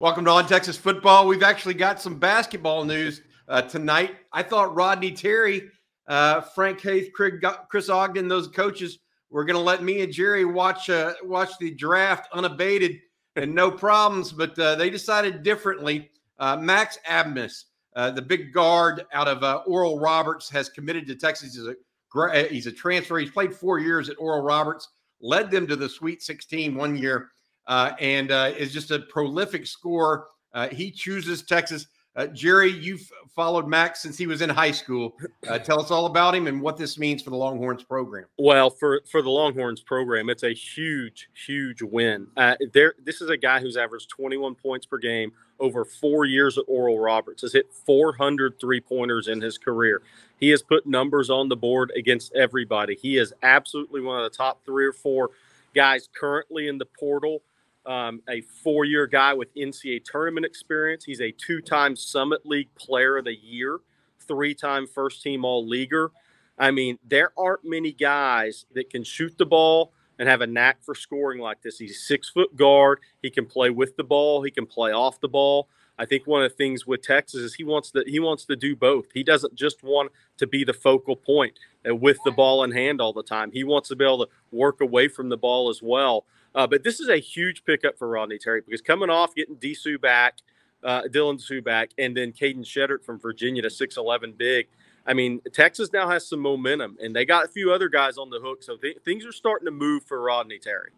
Welcome to On Texas Football. We've actually got some basketball news uh, tonight. I thought Rodney Terry, uh, Frank Haith, Chris Ogden, those coaches were going to let me and Gerry watch uh, watch the draft unabated and no problems, but uh, they decided differently. Uh, Max Abmas, uh, the big guard out of Oral Roberts, has committed to Texas. He's a he's a transfer. He's played four years at Oral Roberts, led them to the Sweet 16 one year uh, and uh, is just a prolific scorer. Uh, he chooses Texas. Uh, Gerry, you've followed Max since he was in high school. Uh, tell us all about him and what this means for the Longhorns program. Well, for for the Longhorns program, it's a huge, huge win. Uh, there, this is a guy who's averaged 21 points per game over four years at Oral Roberts. Has hit 400 three pointers in his career. He has put numbers on the board against everybody. He is absolutely one of the top three or four guys currently in the portal um, a four year guy with NCAA tournament experience. He's a two time Summit League player of the year, three time first team all leaguer. I mean, there aren't many guys that can shoot the ball and have a knack for scoring like this. He's a six foot guard. He can play with the ball, he can play off the ball. I think one of the things with Texas is he wants to he wants to do both. He doesn't just want to be the focal point with the ball in hand all the time. He wants to be able to work away from the ball as well. Uh, but this is a huge pickup for Rodney Terry because coming off getting Disu back, uh, Dylan Disu back, and then Kadin Shedrick from Virginia to 6'11 big. I mean, Texas now has some momentum, and they got a few other guys on the hook. So th- things are starting to move for Rodney Terry.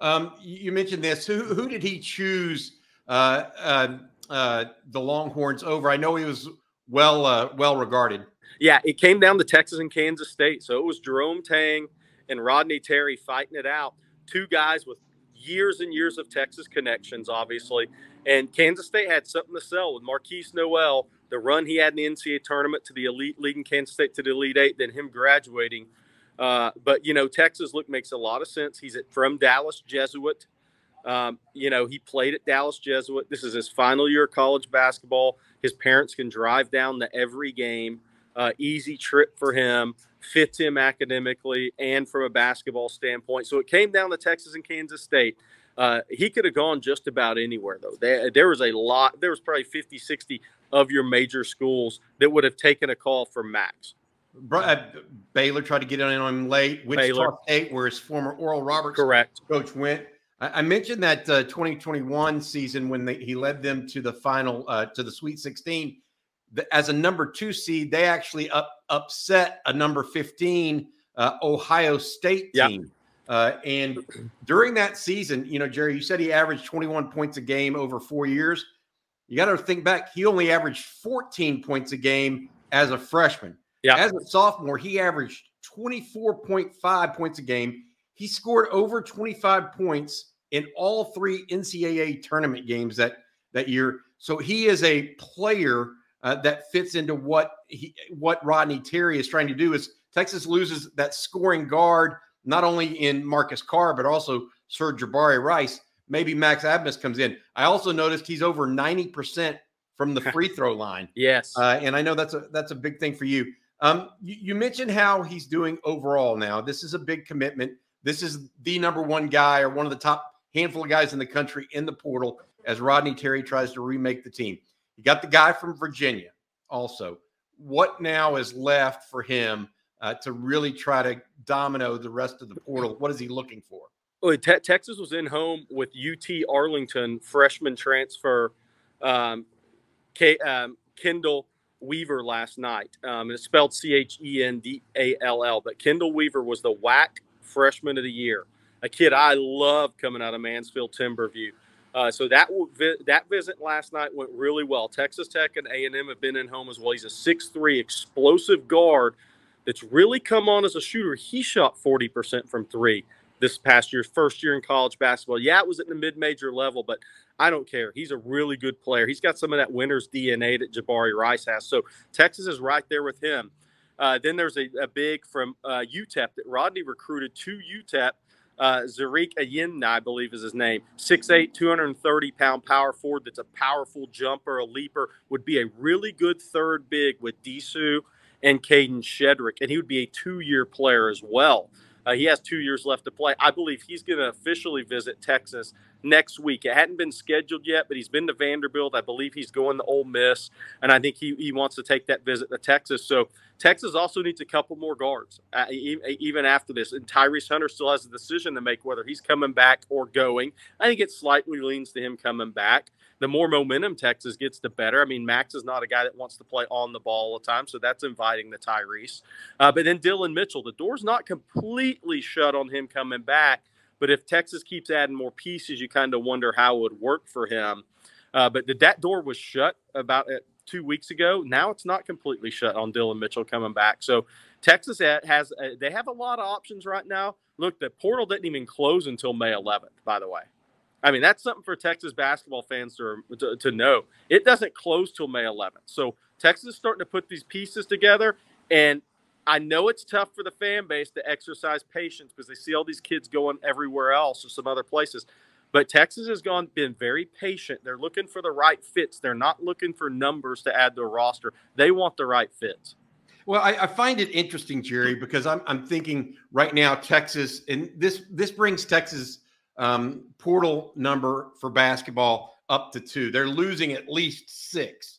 Um, you mentioned this. Who, who did he choose uh, uh, uh the Longhorns over? I know he was well uh, well regarded. Yeah, it came down to Texas and Kansas State. So it was Jerome Tang and Rodney Terry fighting it out two guys with years and years of Texas connections, obviously. And Kansas State had something to sell with Markquis Nowell, the run he had in the NCAA tournament to the elite, leading Kansas State to the Elite Eight, then him graduating. Uh, but you know, Texas look makes a lot of sense. He's at, from Dallas Jesuit. Um, you know, he played at Dallas Jesuit. This is his final year of college basketball. His parents can drive down to every game. Uh, easy trip for him fits him academically and from a basketball standpoint. So it came down to Texas and Kansas State. Uh, he could have gone just about anywhere, though. There, there was a lot, there was probably 50, 60 of your major schools that would have taken a call from Max. Uh, Baylor tried to get in on him late. Wichita Baylor. State, where his former Oral Roberts Correct. coach went. I, I mentioned that uh, 2021 season when they, he led them to the final, uh, to the Sweet 16 as a number two seed, they actually up, upset a number 15 uh, Ohio State team. Uh, and during that season, you know, Gerry, you said he averaged 21 points a game over four years. You got to think back, he only averaged 14 points a game as a freshman. Yeah. As a sophomore, he averaged 24.5 points a game. He scored over 25 points in all three NCAA tournament games that that year. So he is a player uh, that fits into what he, what Rodney Terry is trying to do. Is Texas loses that scoring guard not only in Marcus Carr but also Sir Jabari Rice. Maybe Max Abmas comes in. I also noticed he's over ninety percent from the free throw line. yes, uh, and I know that's a that's a big thing for you. Um, you, you mentioned how he's doing overall now. This is a big commitment. This is the number one guy or one of the top handful of guys in the country in the portal as Rodney Terry tries to remake the team. You got the guy from Virginia also. What now is left for him uh, to really try to domino the rest of the portal? What is he looking for? Well, te- Texas was in home with UT Arlington freshman transfer um, K- um, Chendall Weaver last night. Um, it's spelled C H E N D A L L, but Chendall Weaver was the WAC freshman of the year. A kid I love coming out of Mansfield Timberview. Uh, so that that visit last night went really well. Texas Tech and A and M have been in home as well. He's a six-three explosive guard that's really come on as a shooter. He shot forty percent from three this past year, first year in college basketball. Yeah, it was at the mid-major level, but I don't care. He's a really good player. He's got some of that winner's DNA that Jabari Rice has. So Texas is right there with him. Uh, then there's a, a big from uh, UTEP that Rodney recruited to UTEP uh, Zarek Ayinna, I believe is his name, 6'8, 230 pound power forward that's a powerful jumper, a leaper, would be a really good third big with Disu and Kadin Shedrick. And he would be a two year player as well. Uh, he has two years left to play. I believe he's going to officially visit Texas next week. It hadn't been scheduled yet, but he's been to Vanderbilt. I believe he's going to Ole Miss, and I think he, he wants to take that visit to Texas. So Texas also needs a couple more guards, uh, even after this. And Tyrese Hunter still has a decision to make whether he's coming back or going. I think it slightly leans to him coming back. The more momentum Texas gets, the better. I mean, Max is not a guy that wants to play on the ball all the time, so that's inviting the Tyrese. Uh, but then Dillon Mitchell, the door's not completely shut on him coming back. But if Texas keeps adding more pieces, you kind of wonder how it would work for him. Uh, but that door was shut about uh, two weeks ago. Now it's not completely shut on Dillon Mitchell coming back. So Texas has uh, they have a lot of options right now. Look, the portal didn't even close until May 11th. By the way, I mean that's something for Texas basketball fans to, to, to know. It doesn't close till May 11th. So Texas is starting to put these pieces together, and I know it's tough for the fan base to exercise patience because they see all these kids going everywhere else or some other places. But Texas has gone been very patient. They're looking for the right fits. They're not looking for numbers to add to a roster. They want the right fits. Well, I, I, find it interesting, Gerry, because I'm, I'm thinking right now Texas, and this this brings Texas um, portal number for basketball up to two. They're losing at least six.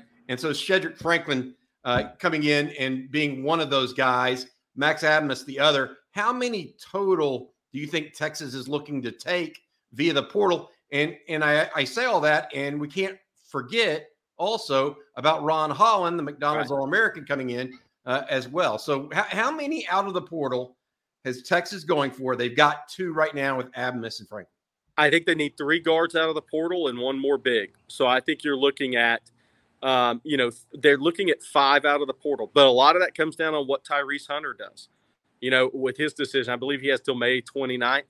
And so Sheldrick Franklin uh, coming in and being one of those guys, Max Abmas the other. How many total do you think Texas is looking to take via the portal? And and I, I say all that, and we can't forget also about Ron Holland, the McDonald's right. All American, coming in uh, as well. So how, how many out of the portal has Texas going for? They've got two right now with Abmas and Franklin. I think they need three guards out of the portal and one more big. So I think you're looking at um, you know, they're looking at five out of the portal, but a lot of that comes down on what Tyrese Hunter does. You know, with his decision, I believe he has till May 29th.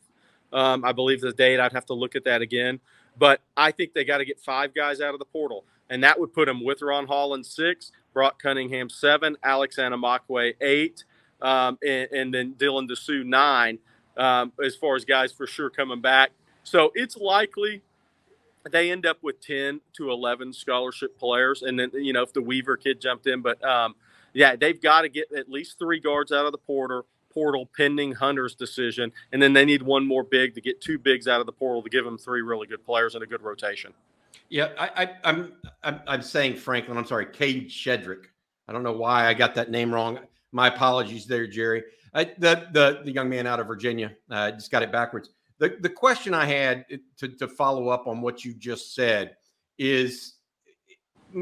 Um, I believe the date. I'd have to look at that again, but I think they got to get five guys out of the portal, and that would put them with Ron Holland six, Brock Cunningham seven, Alex Anamekwe eight, um, and, and, then Dylan Disu nine. Um, as far as guys for sure coming back, so it's likely they end up with 10 to 11 scholarship players. And then, you know, if the Weaver kid jumped in, but um, yeah, they've got to get at least three guards out of the portal, portal pending Hunter's decision. And then they need one more big to get two bigs out of the portal to give them three really good players and a good rotation. Yeah, I, I, I'm, I'm, saying Franklin. I'm sorry, Cade Sheldrick. I don't know why I got that name wrong. My apologies there, Gerry. I, the, the the young man out of Virginia. uh, just got it backwards. The, the question I had eh, to, to follow up on what you just said is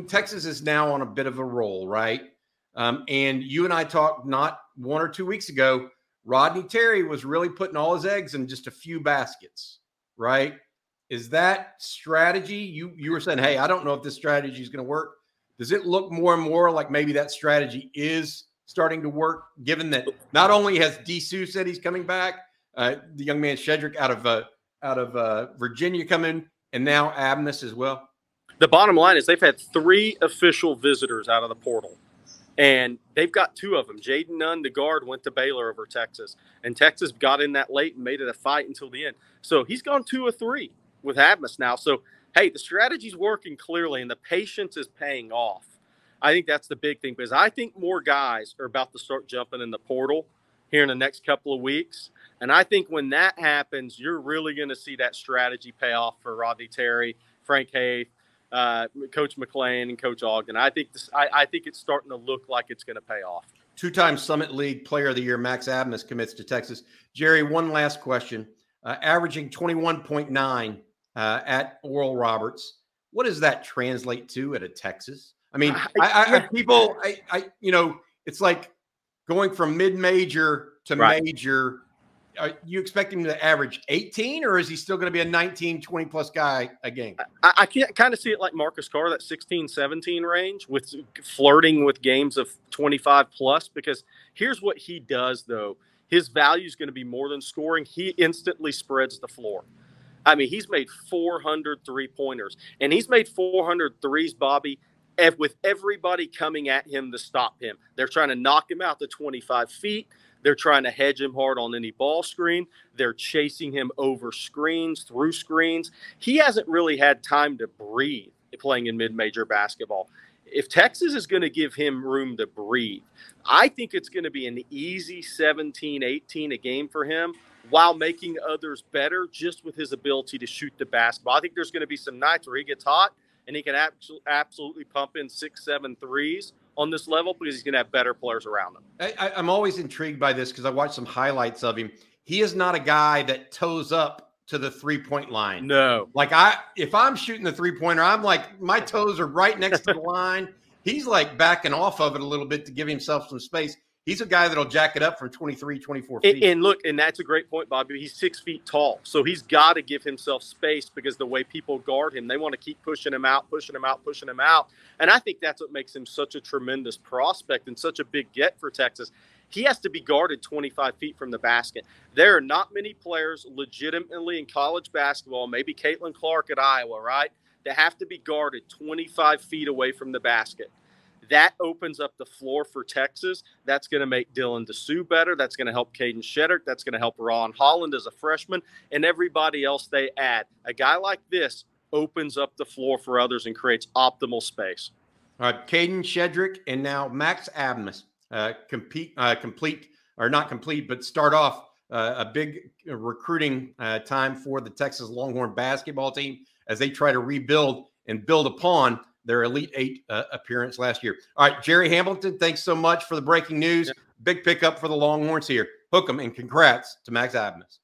Texas is now on a bit of a roll, right? Um, and you and I talked not one or two weeks ago. Rodney Terry was really putting all his eggs in just a few baskets, right? Is that strategy? You you were saying, hey, I don't know if this strategy is going to work. Does it look more and more like maybe that strategy is starting to work, given that not only has Disu said he's coming back, uh, the young man Sheldrick out of uh, out of uh, Virginia coming, and now Abmas as well. The bottom line is they've had three official visitors out of the portal, and they've got two of them. Jayden Nunn, the guard, went to Baylor over Texas, and Texas got in that late and made it a fight until the end. So he's gone two or three with Abmas now. So hey, the strategy's working clearly, and the patience is paying off. I think that's the big thing because I think more guys are about to start jumping in the portal here in the next couple of weeks. And I think when that happens, you're really going to see that strategy pay off for Rodney Terry, Frank Haith, uh, Coach McLean, and Coach Ogden. I think this. I, I think it's starting to look like it's going to pay off. Two-time Summit League Player of the Year Max Abmas commits to Texas. Gerry, one last question. uh, averaging 21.9 uh, at Oral Roberts. What does that translate to at a Texas? I mean, I, I, I people, I, I, you know, it's like going from mid-major to right. major. Are you expect him to average 18 or is he still going to be a 19, 20 plus guy a game? I, I can't kind of see it like Marcus Carr, that 16, 17 range with flirting with games of 25 plus, because here's what he does though. His value is going to be more than scoring. He instantly spreads the floor. I mean, he's made 400 three pointers and he's made 400 threes, Bobby, with everybody coming at him to stop him. They're trying to knock him out to 25 feet. They're trying to hedge him hard on any ball screen. They're chasing him over screens, through screens. He hasn't really had time to breathe playing in mid major basketball. If Texas is going to give him room to breathe, I think it's going to be an easy 17, 18 a game for him while making others better just with his ability to shoot the basketball. I think there's going to be some nights where he gets hot and he can absolutely pump in six, seven threes on this level because he's going to have better players around him. I, am always intrigued by this because I watched some highlights of him. He is not a guy that toes up to the three point line. No. Like I if I'm shooting the three pointer, I'm like my toes are right next to the line. He's like backing off of it a little bit to give himself some space he's a guy that'll jack it up from 23, 24 feet. And, and, look, and that's a great point, Bobby. He's six feet tall. So he's got to give himself space because the way people guard him, they want to keep pushing him out, pushing him out, pushing him out. And I think that's what makes him such a tremendous prospect and such a big get for Texas. He has to be guarded 25 feet from the basket. There are not many players legitimately in college basketball, maybe Caitlin Clark at Iowa, right? That have to be guarded 25 feet away from the basket that opens up the floor for Texas. That's going to make Dylan Disu better. That's going to help Kadin Shedrick. That's going to help Ron Holland as a freshman and everybody else they add. A guy like this opens up the floor for others and creates optimal space. All right, Kadin Shedrick and now Max Abmas uh, compete, uh, complete or not complete, but start off uh, a big recruiting uh, time for the Texas Longhorn basketball team as they try to rebuild and build upon their Elite Eight uh, appearance last year. All right, Gerry Hamilton, thanks so much for the breaking news. Yeah. Big pickup for the Longhorns here. Hook them and congrats to Max Abmas.